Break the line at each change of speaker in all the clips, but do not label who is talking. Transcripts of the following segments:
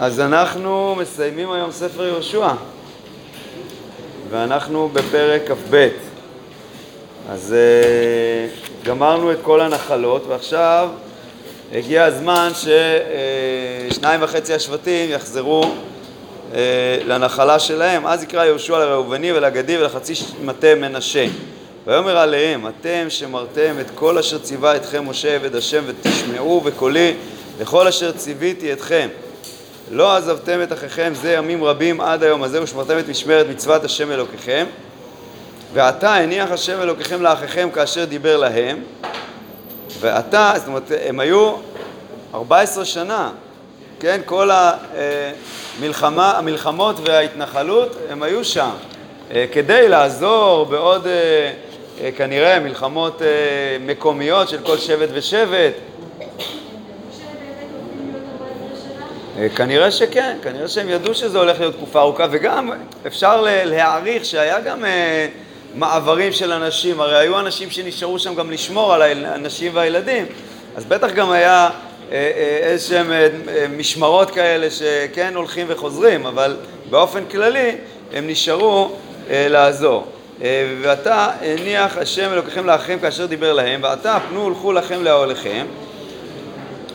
אז אנחנו מסיימים היום ספר יהושע, ואנחנו בפרק כ"ב. אז uh, גמרנו את כל הנחלות, ועכשיו הגיע הזמן ששניים וחצי השבטים יחזרו uh, לנחלה שלהם. אז יקרא יהושע לראובני ולגדי ולחצי מטה מנשה. ויאמר עליהם, אתם שמרתם את כל אשר ציווה אתכם משה עבד השם ותשמעו בקולי לכל אשר ציוויתי אתכם. לא עזבתם את אחיכם זה ימים רבים עד היום הזה ושמרתם את משמרת מצוות השם אלוקיכם. ועתה הניח השם אלוקיכם לאחיכם כאשר דיבר להם. ועתה, זאת אומרת, הם היו 14 שנה, כן, כל המלחמה, המלחמות וההתנחלות, הם היו שם. אה, כדי לעזור בעוד אה, כנראה מלחמות מקומיות של כל שבט ושבט אה, כנראה שכן, כנראה שהם ידעו שזה הולך להיות תקופה ארוכה, וגם אפשר להעריך שהיה גם אה, מעברים של אנשים, הרי היו אנשים שנשארו שם גם לשמור על הנשים והילדים, אז בטח גם היה אה, איזשהם משמרות כאלה שכן הולכים וחוזרים, אבל באופן כללי הם נשארו לעזור. ועתה הניח השם אלוקיכם לאחרים כאשר דיבר להם, ועתה פנו ולכו לכם לאוהליכם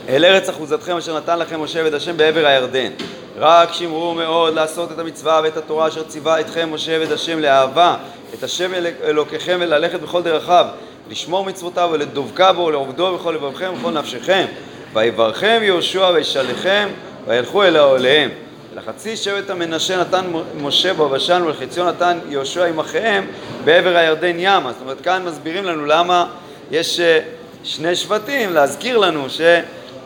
אל ארץ אחוזתכם אשר נתן לכם משה עבד השם בעבר הירדן. רק שמרו מאוד לעשות את המצווה ואת התורה אשר ציווה אתכם משה עבד השם לאהבה את השם אלוקיכם וללכת בכל דרכיו לשמור מצוותיו ולדבקה בו ולעובדו בכל לבבכם ובכל נפשכם. ויברכם יהושע וישלחם וילכו אל האוהליהם לחצי שבט המנשה נתן משה בבשן ולחציו נתן יהושע עם אחיהם בעבר הירדן ימה זאת אומרת כאן מסבירים לנו למה יש אה, שני שבטים להזכיר לנו ש...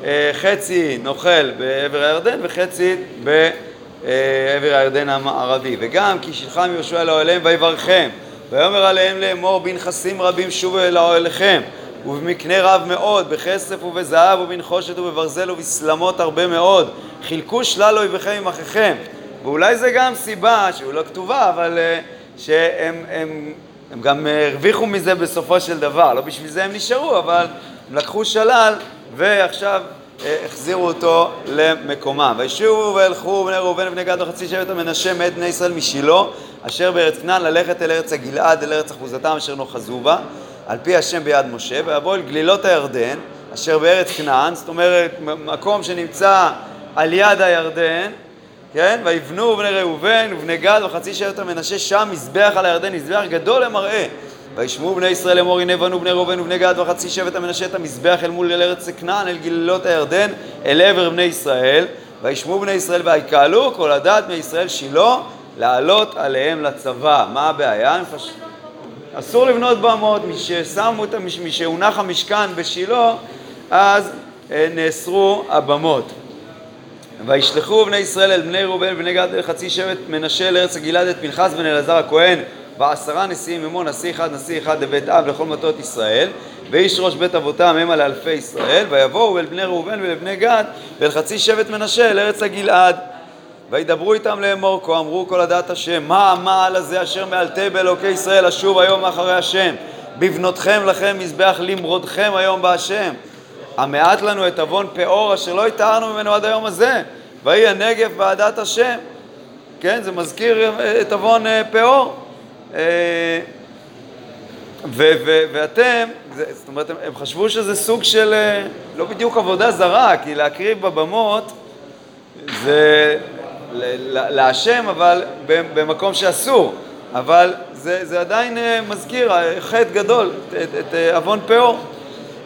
אה, חצי נוכל בעבר הירדן וחצי בעבר הירדן המערבי. וגם כי שילחם יהושע לאוהליהם ויברכם, ויאמר עליהם לאמור בנכסים רבים שובו אל אוהליכם, ובמקנה רב מאוד, בכסף ובזהב ובנחושת ובברזל ובסלמות הרבה מאוד, חילקו שלל אויביכם אחיכם. ואולי זה גם סיבה, שהיא לא כתובה, אבל uh, שהם הם, הם גם הרוויחו מזה בסופו של דבר. לא בשביל זה הם נשארו, אבל הם לקחו שלל ועכשיו אה, החזירו אותו למקומם. וישובו וילכו בני ראובן ובני גד וחצי שבט המנשה מאת בני ישראל משילה, אשר בארץ כנען ללכת אל ארץ הגלעד, אל ארץ אחוזתם אשר נאחזו בה, על פי השם ביד משה, ויבואו אל גלילות הירדן, אשר בארץ כנען, זאת אומרת, מקום שנמצא על יד הירדן, כן? ויבנו בני ראובן ובני גד וחצי שבט המנשה שם מזבח על הירדן, מזבח גדול למראה. וישמעו בני ישראל לאמור הנה בנו בני ראובן ובני גד וחצי שבט המנשה את המזבח אל מול אל ארץ כנען אל גלילות הירדן אל עבר בני ישראל וישמעו בני ישראל ויקהלו כל הדת בני ישראל שילה לעלות עליהם לצבא. מה הבעיה? פש... אסור לבנות במות, מששמו את המש... משהונח המשכן בשילה אז אה, נאסרו הבמות. וישלחו בני ישראל אל בני ראובן ובני גד חצי שבט מנשה לארץ הגלעד את פנחס בן אלעזר הכהן ועשרה נשיאים עמו נשיא אחד נשיא אחד לבית אב לכל מטות ישראל ואיש ראש בית אבותם המה לאלפי ישראל ויבואו אל בני ראובן ולבני גד ואל חצי שבט מנשה אל ארץ הגלעד. וידברו איתם לאמור כה אמרו כל הדעת השם מה המעל הזה אשר מעלתה באלוקי ישראל אשוב היום אחרי השם? בבנותכם לכם מזבח למרודכם היום בהשם. המעט לנו את עוון פאור אשר לא התארנו ממנו עד היום הזה ויהי הנגב בעדת השם. כן, זה מזכיר את עוון אה, אה, ואתם, זאת אומרת, הם חשבו שזה סוג של, אה, לא בדיוק עבודה זרה, כי להקריב בבמות זה להשם, אבל במקום שאסור, אבל זה, זה עדיין אה, מזכיר חטא גדול, את, עוון פאור.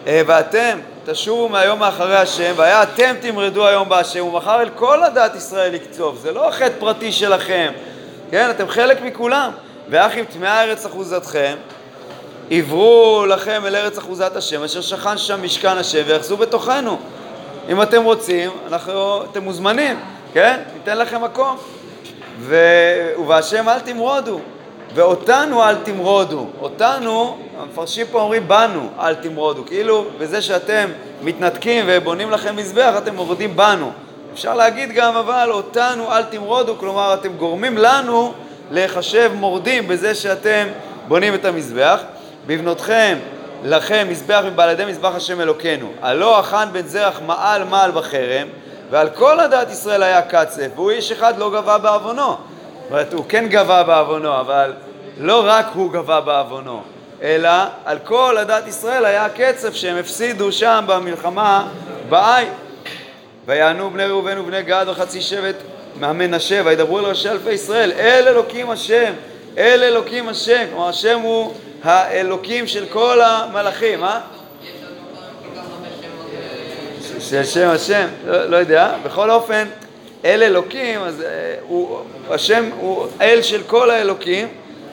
ואתם תשובו מהיום האחרי השם, והיה אתם תמרדו היום בהשם, ומחר אל כל הדת ישראל יקצוב. זה לא חטא פרטי שלכם, כן? אתם חלק מכולם. ואך אם טמאה ארץ אחוזתכם, עברו לכם אל ארץ אחוזת השם, אשר שכן שם משכן השם, ויחזו בתוכנו. אם אתם רוצים, אנחנו, אתם מוזמנים, כן? ניתן לכם מקום. ו... ובהשם אל תמרודו, ואותנו אל תמרודו. אותנו, המפרשים פה אומרים בנו אל תמרודו. כאילו, בזה שאתם מתנתקים ובונים לכם מזבח, אתם מורדים בנו. אפשר להגיד גם, אבל אותנו אל תמרודו, כלומר, אתם גורמים לנו להיחשב מורדים בזה שאתם בונים את המזבח. בבנותכם לכם מזבח מבעל ידי מזבח השם אלוקינו. הלא החן בן זרח מעל מעל בחרם, ועל כל עדת ישראל היה קצף, והוא איש אחד לא גבה בעוונו. זאת הוא כן גבה בעוונו, אבל לא רק הוא גבה בעוונו, אלא על כל עדת ישראל היה קצף שהם הפסידו שם במלחמה בעי. ויענו בני ראובן ובני גד וחצי שבט מהמנשה, וידברו אל ראשי אלפי ישראל, אל אלוקים השם, אל אלוקים השם. כלומר, השם הוא האלוקים של כל המלאכים, אה? של שם השם, לא, לא יודע, בכל אופן, אל אלוקים, אז אה, הוא, השם הוא אל של כל האלוקים,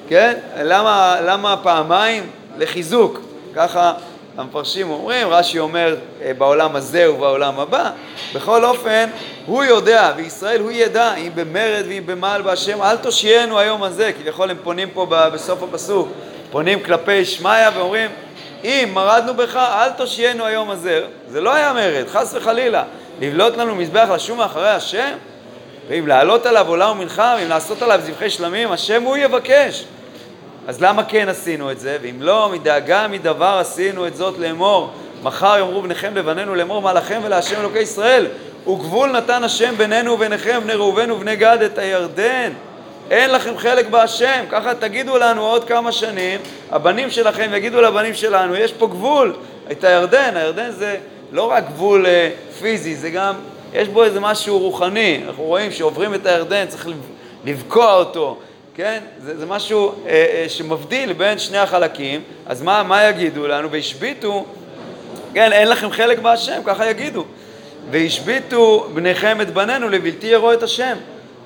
כן? למה, למה פעמיים? לחיזוק, ככה המפרשים אומרים, רש"י אומר אה, בעולם הזה ובעולם הבא, בכל אופן, הוא יודע, וישראל הוא ידע, אם במרד ואם במעל בהשם, אל תושיינו היום הזה, כביכול הם פונים פה בסוף הפסוק, פונים כלפי שמיא ואומרים, אם מרדנו בך, אל תושיינו היום הזה. זה לא היה מרד, חס וחלילה. לבלוט לנו מזבח לשום מאחורי השם? ואם לעלות עליו עולה ומנחה, ואם לעשות עליו זבחי שלמים, השם הוא יבקש. אז למה כן עשינו את זה? ואם לא, מדאגה מדבר עשינו את זאת לאמור. מחר יאמרו בניכם לבנינו לאמור מה לכם ולהשם אלוקי ישראל. וגבול נתן השם בינינו וביניכם, בני ראובן ובני גד, את הירדן. אין לכם חלק בהשם, ככה תגידו לנו עוד כמה שנים, הבנים שלכם יגידו לבנים שלנו, יש פה גבול, את הירדן, הירדן זה לא רק גבול אה, פיזי, זה גם, יש בו איזה משהו רוחני, אנחנו רואים שעוברים את הירדן, צריך לבקוע אותו, כן? זה, זה משהו אה, אה, שמבדיל בין שני החלקים, אז מה, מה יגידו לנו? והשביתו, כן, אין לכם חלק בהשם, ככה יגידו. והשביתו בניכם את בנינו לבלתי יראו את השם.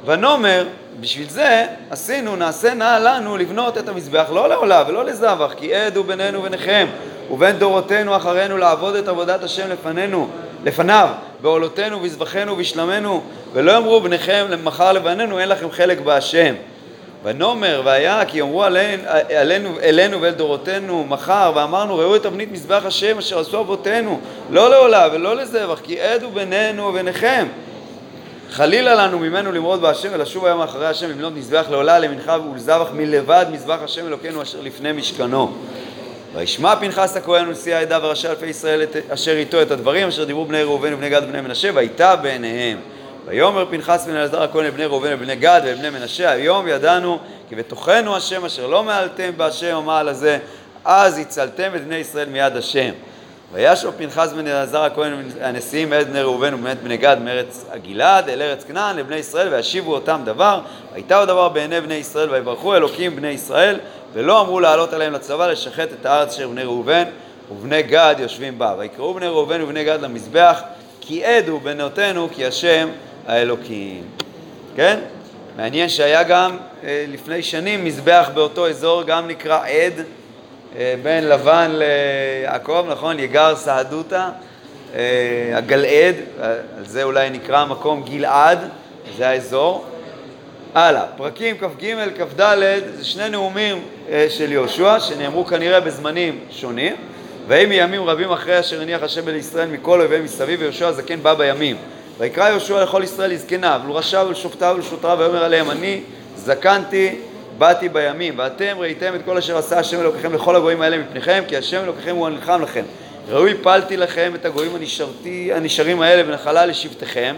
ונאמר, בשביל זה עשינו, נעשה נא לנו לבנות את המזבח לא לעולה ולא לזבח, כי עד הוא בינינו וביניכם, ובין דורותינו אחרינו לעבוד את עבודת השם לפנינו, לפניו, בעולותינו ובזבחינו ובשלמנו, ולא יאמרו בניכם מחר לבנינו, אין לכם חלק בהשם. ונאמר והיה כי יאמרו עלינו, אלינו ואל דורותינו מחר ואמרנו ראו את אבנית מזבח השם אשר עשו אבותינו לא לעולה ולא לזבח כי עד הוא בינינו וביניכם חלילה לנו ממנו למרוד בהשם ולשוב היום אחרי השם לבנות מזבח לעולה למנחה ולזבח מלבד מזבח השם אלוקינו אשר לפני משכנו. וישמע פנחס הכהן ונשיא העדה וראשי אלפי ישראל את, אשר איתו את הדברים אשר דיברו בני ראובן ובני גד ובני מנשה והייתה בעיניהם. ויאמר פנחס בן אלעזר הכהן לבני ראובן ובני גד ובני מנשה היום ידענו כי בתוכנו השם אשר לא מעלתם בהשם המעל הזה אז הצלתם את בני ישראל מיד השם. וישב פנחס בן אלעזר הכהן הנשיאים מאת בני ראובן ובאמת בני גד מארץ הגלעד אל ארץ כנען לבני ישראל וישיבו אותם דבר והייתה עוד דבר בעיני בני ישראל ויברכו אלוקים בני ישראל ולא אמרו לעלות עליהם לצבא לשחט את הארץ אשר בני ראובן ובני גד יושבים בה ויקראו בני ראובן ובני גד למזבח כי עדו בנותינו כי השם האלוקים כן? מעניין שהיה גם אה, לפני שנים מזבח באותו אזור גם נקרא עד אה, בין לבן ליעקב, נכון? יגר סהדותא, אה, הגלעד, על זה אולי נקרא המקום גלעד, זה האזור. הלאה, פרקים כ"ג, כ"ד, זה שני נאומים של יהושע, שנאמרו כנראה בזמנים שונים, והם מימים רבים אחרי אשר הניח השם אל ישראל מכל אויבי מסביב, ויהושע הזקן בא בימים. ויקרא יהושע לכל ישראל לזקניו, ולראשיו ולשופטיו ולשוטריו, ויאמר עליהם, אני זקנתי באתי בימים, ואתם ראיתם את כל אשר עשה השם אלוקיכם לכל הגויים האלה מפניכם, כי השם אלוקיכם הוא הנלחם לכם. ראוי פלתי לכם את הגויים הנשארתי, הנשארים האלה ונחלה לשבטיכם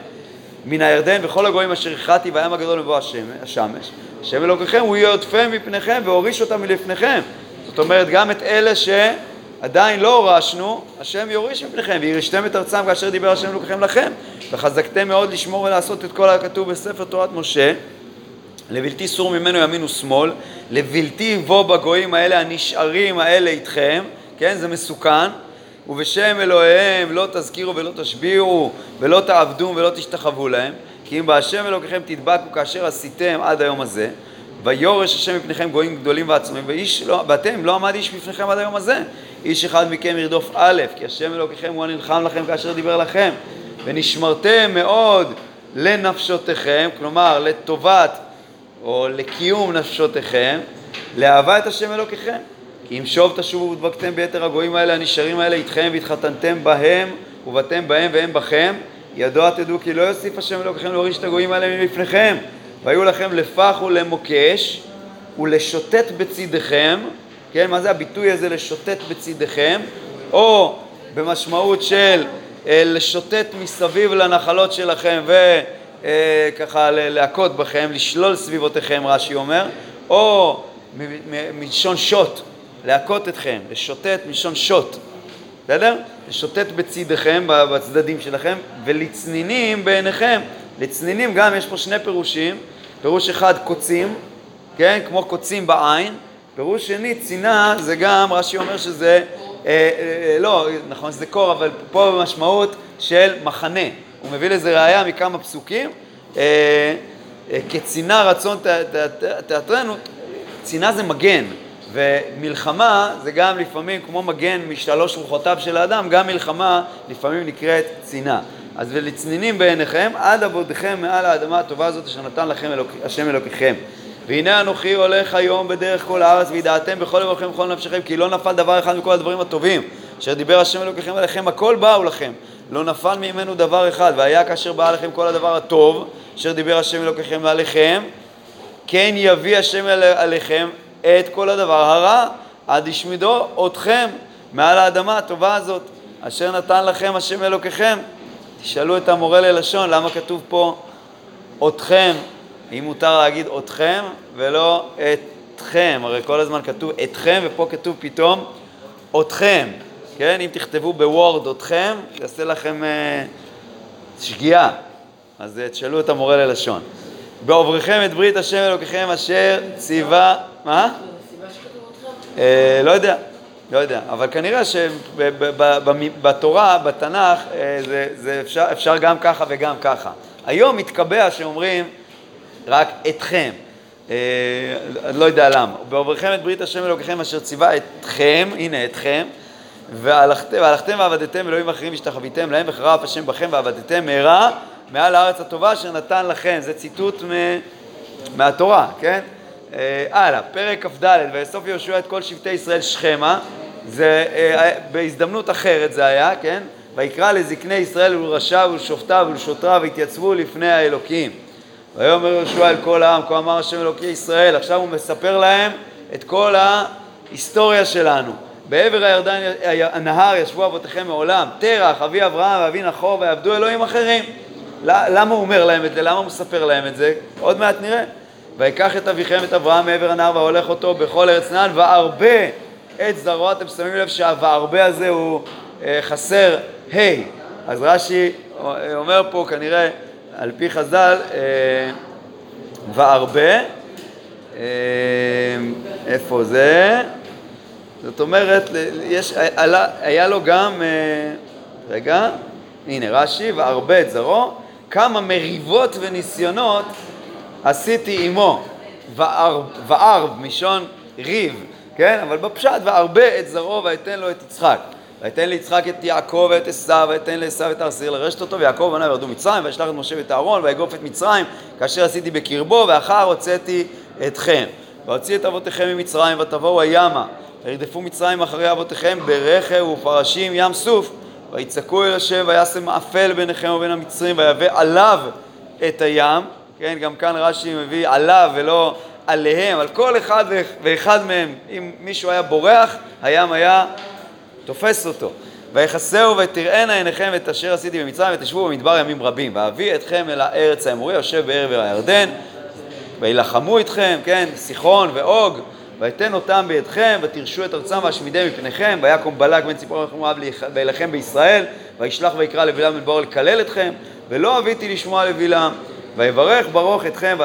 מן הירדן וכל הגויים אשר הכרעתי בים הגדול מבוא השמש. השם אלוקיכם הוא יודפם מפניכם והוריש אותם מלפניכם. זאת אומרת, גם את אלה שעדיין לא הורשנו, השם יוריש מפניכם, וירשתם את ארצם כאשר דיבר השם אלוקיכם לכם, וחזקתם מאוד לשמור ולעשות את כל הכתוב בספר תורת משה. לבלתי סור ממנו ימין ושמאל, לבלתי יבוא בגויים האלה הנשארים האלה איתכם, כן, זה מסוכן, ובשם אלוהיהם לא תזכירו ולא תשביעו ולא תעבדו ולא תשתחוו להם, כי אם בהשם אלוקיכם תדבקו כאשר עשיתם עד היום הזה, ויורש השם מפניכם גויים גדולים ועצומים, ואיש לא, ואתם לא עמד איש מפניכם עד היום הזה, איש אחד מכם ירדוף א', כי השם אלוקיכם הוא הנלחם לכם כאשר דיבר לכם, ונשמרתם מאוד לנפשותיכם, כלומר לטובת או לקיום נפשותיכם, לאהבה את השם אלוקיכם. כי אם שוב תשובו ודבקתם ביתר הגויים האלה הנשארים האלה איתכם והתחתנתם בהם ובאתם בהם והם בכם, ידוע תדעו כי לא יוסיף השם אלוקיכם להוריש את הגויים האלה מלפניכם. והיו לכם לפח ולמוקש ולשוטט בצדכם, כן, מה זה הביטוי הזה לשוטט בצדכם? או במשמעות של לשוטט מסביב לנחלות שלכם וככה להכות בכם, לשלול סביבותיכם, רש"י אומר, או מלשון שוט, להכות אתכם, לשוטט מלשון שוט, בסדר? לשוטט בצידיכם, בצדדים שלכם, ולצנינים בעיניכם. לצנינים גם יש פה שני פירושים, פירוש אחד קוצים, כן? כמו קוצים בעין, פירוש שני צינה זה גם, רש"י אומר שזה, אה, אה, לא, נכון זה קור, אבל פה במשמעות של מחנה. הוא מביא לזה ראייה מכמה פסוקים. אה, אה, כצינה רצון תיאטרנו, צינה זה מגן, ומלחמה זה גם לפעמים כמו מגן משלוש רוחותיו של האדם, גם מלחמה לפעמים נקראת צינה. אז ולצנינים בעיניכם עד עבודכם מעל האדמה הטובה הזאת אשר נתן לכם אלוק, השם אלוקיכם. והנה אנוכי הולך היום בדרך כל הארץ וידעתם בכל לבבכם ובכל נפשכם כי לא נפל דבר אחד מכל הדברים הטובים אשר דיבר השם אלוקיכם עליכם הכל באו לכם. לא נפל ממנו דבר אחד והיה כאשר בא לכם כל הדבר הטוב אשר דיבר השם אלוקיכם עליכם כן יביא השם עליכם את כל הדבר הרע עד ישמידו אתכם מעל האדמה הטובה הזאת אשר נתן לכם השם אלוקיכם. תשאלו את המורה ללשון למה כתוב פה אתכם אם מותר להגיד אתכם ולא אתכם, הרי כל הזמן כתוב אתכם ופה כתוב פתאום אתכם, כן? אם תכתבו בוורד אתכם, יעשה לכם אה, שגיאה, אז אה, תשאלו את המורה ללשון. בעובריכם את ברית השם אלוקיכם אשר ציווה, מה? אה, לא יודע, לא יודע, אבל כנראה שבתורה, בתנ"ך, אה, זה, זה אפשר, אפשר גם ככה וגם ככה. היום מתקבע שאומרים רק אתכם. אה, לא יודע למה. בעובריכם את ברית השם אלוקיכם אשר ציווה אתכם, הנה אתכם, והלכתם, והלכתם ועבדתם אלוהים אחרים והשתחוויתם להם וחרב השם בכם ועבדתם מהרה מעל הארץ הטובה אשר נתן לכם. זה ציטוט מ... מהתורה, כן? אה, הלאה, פרק כ"ד, ויאסוף יהושע את כל שבטי ישראל שכמה, זה אה, בהזדמנות אחרת זה היה, כן? ויקרא לזקני ישראל ולראשיו ולשופטיו ולשוטריו והתייצבו לפני האלוקים. ויאמר יהושע אל כל העם, כה אמר השם אלוקי ישראל, עכשיו הוא מספר להם את כל ההיסטוריה שלנו. בעבר הירדן הנהר ישבו אבותיכם מעולם, תרח, אבי אברהם ואבי נחור ויעבדו אלוהים אחרים. למה הוא אומר להם את זה? למה הוא מספר להם את זה? עוד מעט נראה. ויקח את אביכם את אברהם מעבר הנהר והולך אותו בכל ארץ נען והרבה את זרוע. אתם שמים לב שה"והרבה" הזה הוא אה, חסר ה'. hey. אז רש"י אומר פה כנראה על פי חז"ל, אה, והרבה, אה, איפה זה? זאת אומרת, יש, היה, היה לו גם, אה, רגע, הנה רש"י, והרבה את זרעו, כמה מריבות וניסיונות עשיתי עמו, וערב, מלשון ריב, כן? אבל בפשט, והרבה את זרעו ואתן לו את יצחק. ויתן ליצחק את יעקב ואת עשיו, ויתן לעשיו את הר לרשת אותו, ויעקב ובניו ירדו מצרים, וישלח את משה ואת אהרון, ויגוף את מצרים, כאשר עשיתי בקרבו, ואחר הוצאתי אתכם. והוציא את אבותיכם ממצרים, ותבואו הימה, וירדפו מצרים אחרי אבותיכם ברכב ופרשים ים סוף, ויצעקו אל השם, וישם אפל ביניכם ובין המצרים, ויבא עליו את הים, כן, גם כאן רש"י מביא עליו ולא עליהם, על כל אחד ואחד מהם, אם מישהו היה בורח, הים היה תופס אותו. ויחסהו ותראינה עיניכם את אשר עשיתי במצרים ותשבו במדבר ימים רבים. ואביא אתכם אל הארץ האמורי יושב בעבר הירדן וילחמו איתכם, כן, סיחון ואוג ויתן אותם בידכם ותרשו את ארצם ואשמידם מפניכם ויקום בלק בן ציפור לכם רב וילחם בישראל וישלח ויקרא לבלעם בן בור לקלל אתכם ולא אביתי לשמוע לבלעם ויברך ברוך אתכם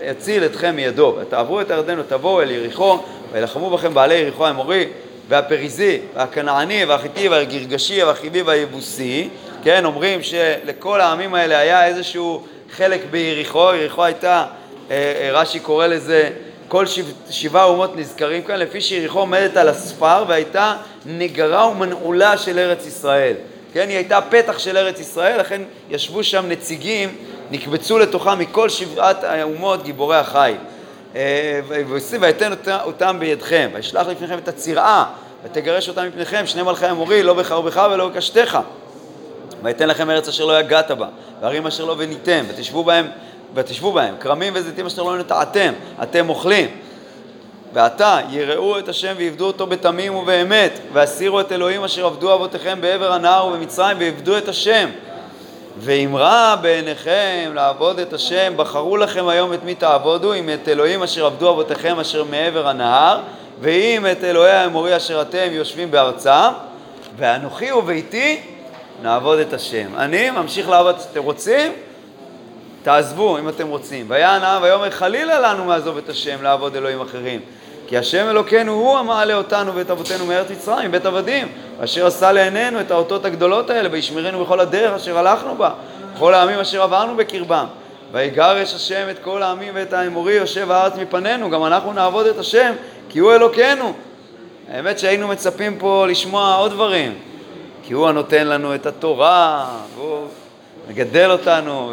ויציל אתכם מידו ותעברו את הירדן ותבואו אל יריחו וילחמו בכם בעלי יריחו האמורי והפריזי, והכנעני, והחיטי, והגרגשי, והחיבי, והיבוסי, כן, אומרים שלכל העמים האלה היה איזשהו חלק ביריחו, יריחו הייתה, אה, אה, רש"י קורא לזה, כל שבע, שבעה אומות נזכרים כאן, לפי שיריחו עומדת על הספר והייתה נגרה ומנעולה של ארץ ישראל. כן, היא הייתה פתח של ארץ ישראל, לכן ישבו שם נציגים, נקבצו לתוכה מכל שבעת האומות גיבורי החיל. אה, ויתן אותם בידכם, וישלח לפניכם את הצירעה, ותגרש אותם מפניכם, שני מלכי המורי, לא בחרבך ולא בקשתך. ויתן לכם ארץ אשר לא יגעת בה, וערים אשר לא בניתם, ותשבו בהם, ותשבו בהם, כרמים וזיתים אשר לא נטעתם, אתם אוכלים. ועתה יראו את השם ויעבדו אותו בתמים ובאמת, והסירו את אלוהים אשר עבדו אבותיכם בעבר הנהר ובמצרים ועבדו את השם. ואם רע בעיניכם לעבוד את השם, בחרו לכם היום את מי תעבודו, אם את אלוהים אשר עבדו אבותיכם אשר מעבר הנהר, ואם את אלוהי האמורי אשר אתם יושבים בארצם, ואנוכי וביתי נעבוד את השם. אני ממשיך לעבוד, אתם רוצים? תעזבו אם אתם רוצים. ויען העם ויאמר חלילה לנו מעזוב את השם לעבוד אלוהים אחרים. כי השם אלוקינו הוא המעלה אותנו ואת אבותינו מארץ מצרים, בית עבדים, אשר עשה לעינינו את האותות הגדולות האלה, וישמרנו בכל הדרך אשר הלכנו בה, בכל העמים אשר עברנו בקרבם. ויגרש השם את כל העמים ואת האמורי יושב הארץ מפנינו, גם אנחנו נעבוד את השם, כי הוא אלוקינו. האמת שהיינו מצפים פה לשמוע עוד דברים, כי הוא הנותן לנו את התורה, והוא מגדל אותנו,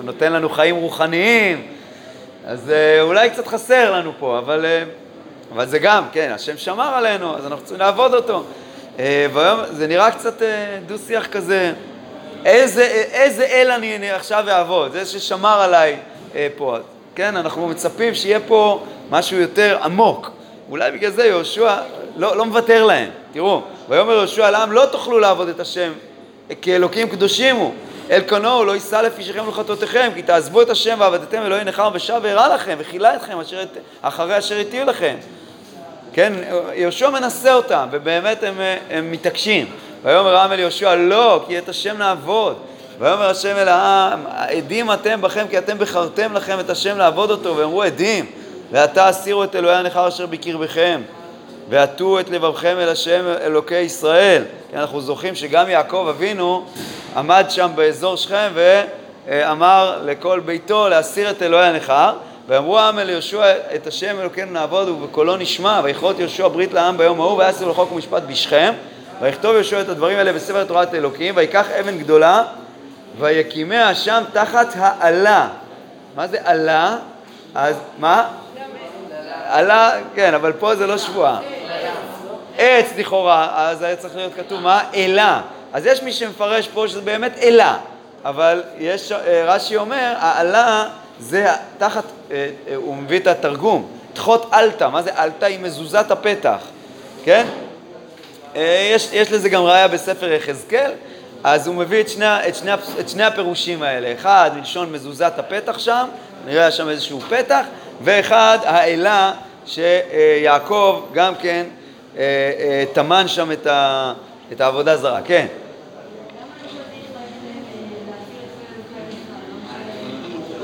ונותן לנו חיים רוחניים, אז אה, אולי קצת חסר לנו פה, אבל, אה, אבל זה גם, כן, השם שמר עלינו, אז אנחנו צריכים לעבוד אותו. אה, והיום זה נראה קצת דו-שיח כזה, איזה, איזה אל אני עכשיו אעבוד, זה ששמר עליי פה, כן, אנחנו מצפים שיהיה פה משהו יותר עמוק. אולי בגלל זה יהושע לא, לא מוותר להם. תראו, ויאמר יהושע לעם לא תוכלו לעבוד את השם כי אלוקים קדושים הוא. אל קונו לא יישא לפי שכם ולחטאותיכם, כי תעזבו את השם ועבדתם אלוהי נכר ושב והרע לכם, וכילה אתכם אשר, אחרי אשר התיר לכם. כן, יהושע מנסה אותם, ובאמת הם, הם מתעקשים. ויאמר העם אל יהושע, לא, כי את השם נעבוד. ויאמר השם אל העם, עדים אתם בכם, כי אתם בחרתם לכם את השם לעבוד אותו, ואמרו עדים, ועתה הסירו את אלוהי הנכר אשר בקרבכם. ועטו את לבבכם אל השם אלוקי ישראל. כי אנחנו זוכרים שגם יעקב אבינו עמד שם באזור שכם ואמר לכל ביתו להסיר את אלוהי הנכר. ואמרו העם אל יהושע את השם אלוקינו נעבוד ובקולו נשמע ויכרות יהושע ברית לעם ביום ההוא ויעשו לו חוק ומשפט בשכם ויכתוב יהושע את הדברים האלה בספר תורת אלוקים ויקח אבן גדולה ויקימיה שם תחת האלה. מה זה עלה? אז מה? עלה, כן, אבל פה זה לא שבועה. עץ לכאורה, אז היה צריך להיות כתוב מה? אלה. אז יש מי שמפרש פה שזה באמת אלה, אבל יש, אה, רש"י אומר, האלה זה תחת, אה, אה, הוא מביא את התרגום, תחות אלתא, מה זה אלתא? היא מזוזת הפתח, כן? יש, יש לזה גם ראיה בספר יחזקאל, אז הוא מביא את שני, את, שני, את שני הפירושים האלה, אחד מלשון מזוזת הפתח שם, נראה שם איזשהו פתח, ואחד האלה שיעקב גם כן אה, אה, טמן שם את, ה, את העבודה זרה. כן.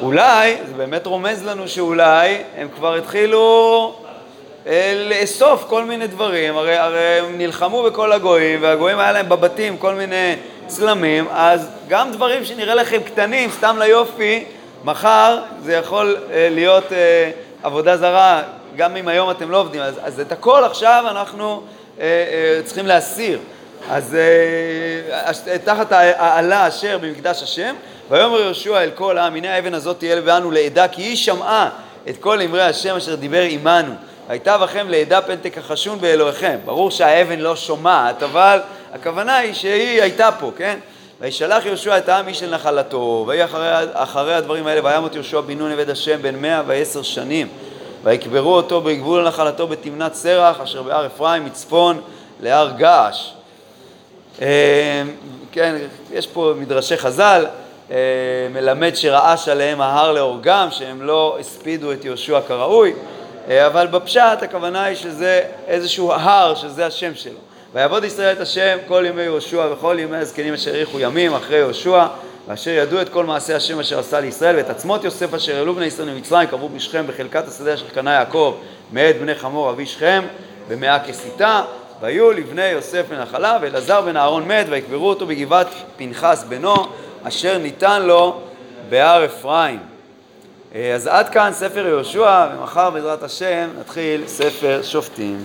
אולי, זה באמת רומז לנו שאולי הם כבר התחילו אה, לאסוף כל מיני דברים, הרי, הרי הם נלחמו בכל הגויים, והגויים היה להם בבתים כל מיני צלמים, אז גם דברים שנראה לכם קטנים, סתם ליופי, מחר זה יכול להיות עבודה זרה גם אם היום אתם לא עובדים, אז, אז את הכל עכשיו אנחנו אה, אה, צריכים להסיר. אז אה, תחת העלה אשר במקדש השם, ויאמר יהושע אל כל העם, הנה האבן הזאת תהיה לבנו לעדה, כי היא שמעה את כל אמרי השם אשר דיבר עמנו. הייתה בכם לעדה פנטק החשון באלוהיכם. ברור שהאבן לא שומעת, אבל הכוונה היא שהיא הייתה פה, כן? וישלח יהושע את העם איש אל נחלתו, ויהי אחרי, אחרי הדברים האלה, וימות יהושע בן נון עבד השם בן מאה ועשר שנים. ויקברו אותו בגבול נחלתו בתמנת סרח, אשר בהר אפרים מצפון להר געש. אה, כן, יש פה מדרשי חז"ל, אה, מלמד שרעש עליהם ההר להורגם, שהם לא הספידו את יהושע כראוי, אה, אבל בפשט הכוונה היא שזה איזשהו הר, שזה השם שלו. ויעבוד ישראל את השם כל ימי יהושע וכל ימי הזקנים אשר האריכו ימים אחרי יהושע ואשר ידעו את כל מעשי השם אשר עשה לישראל, ואת עצמות יוסף אשר העלו בני ישראל ממצרים, קברו בשכם בחלקת השדה אשר קנה יעקב מאת בני חמור אבי שכם, במאה כסיתה, והיו לבני יוסף מנחלה, ואלעזר בן אהרון מת, ויקברו אותו בגבעת פנחס בנו, אשר ניתן לו בהר אפרים. אז עד כאן ספר יהושע, ומחר בעזרת השם נתחיל ספר שופטים.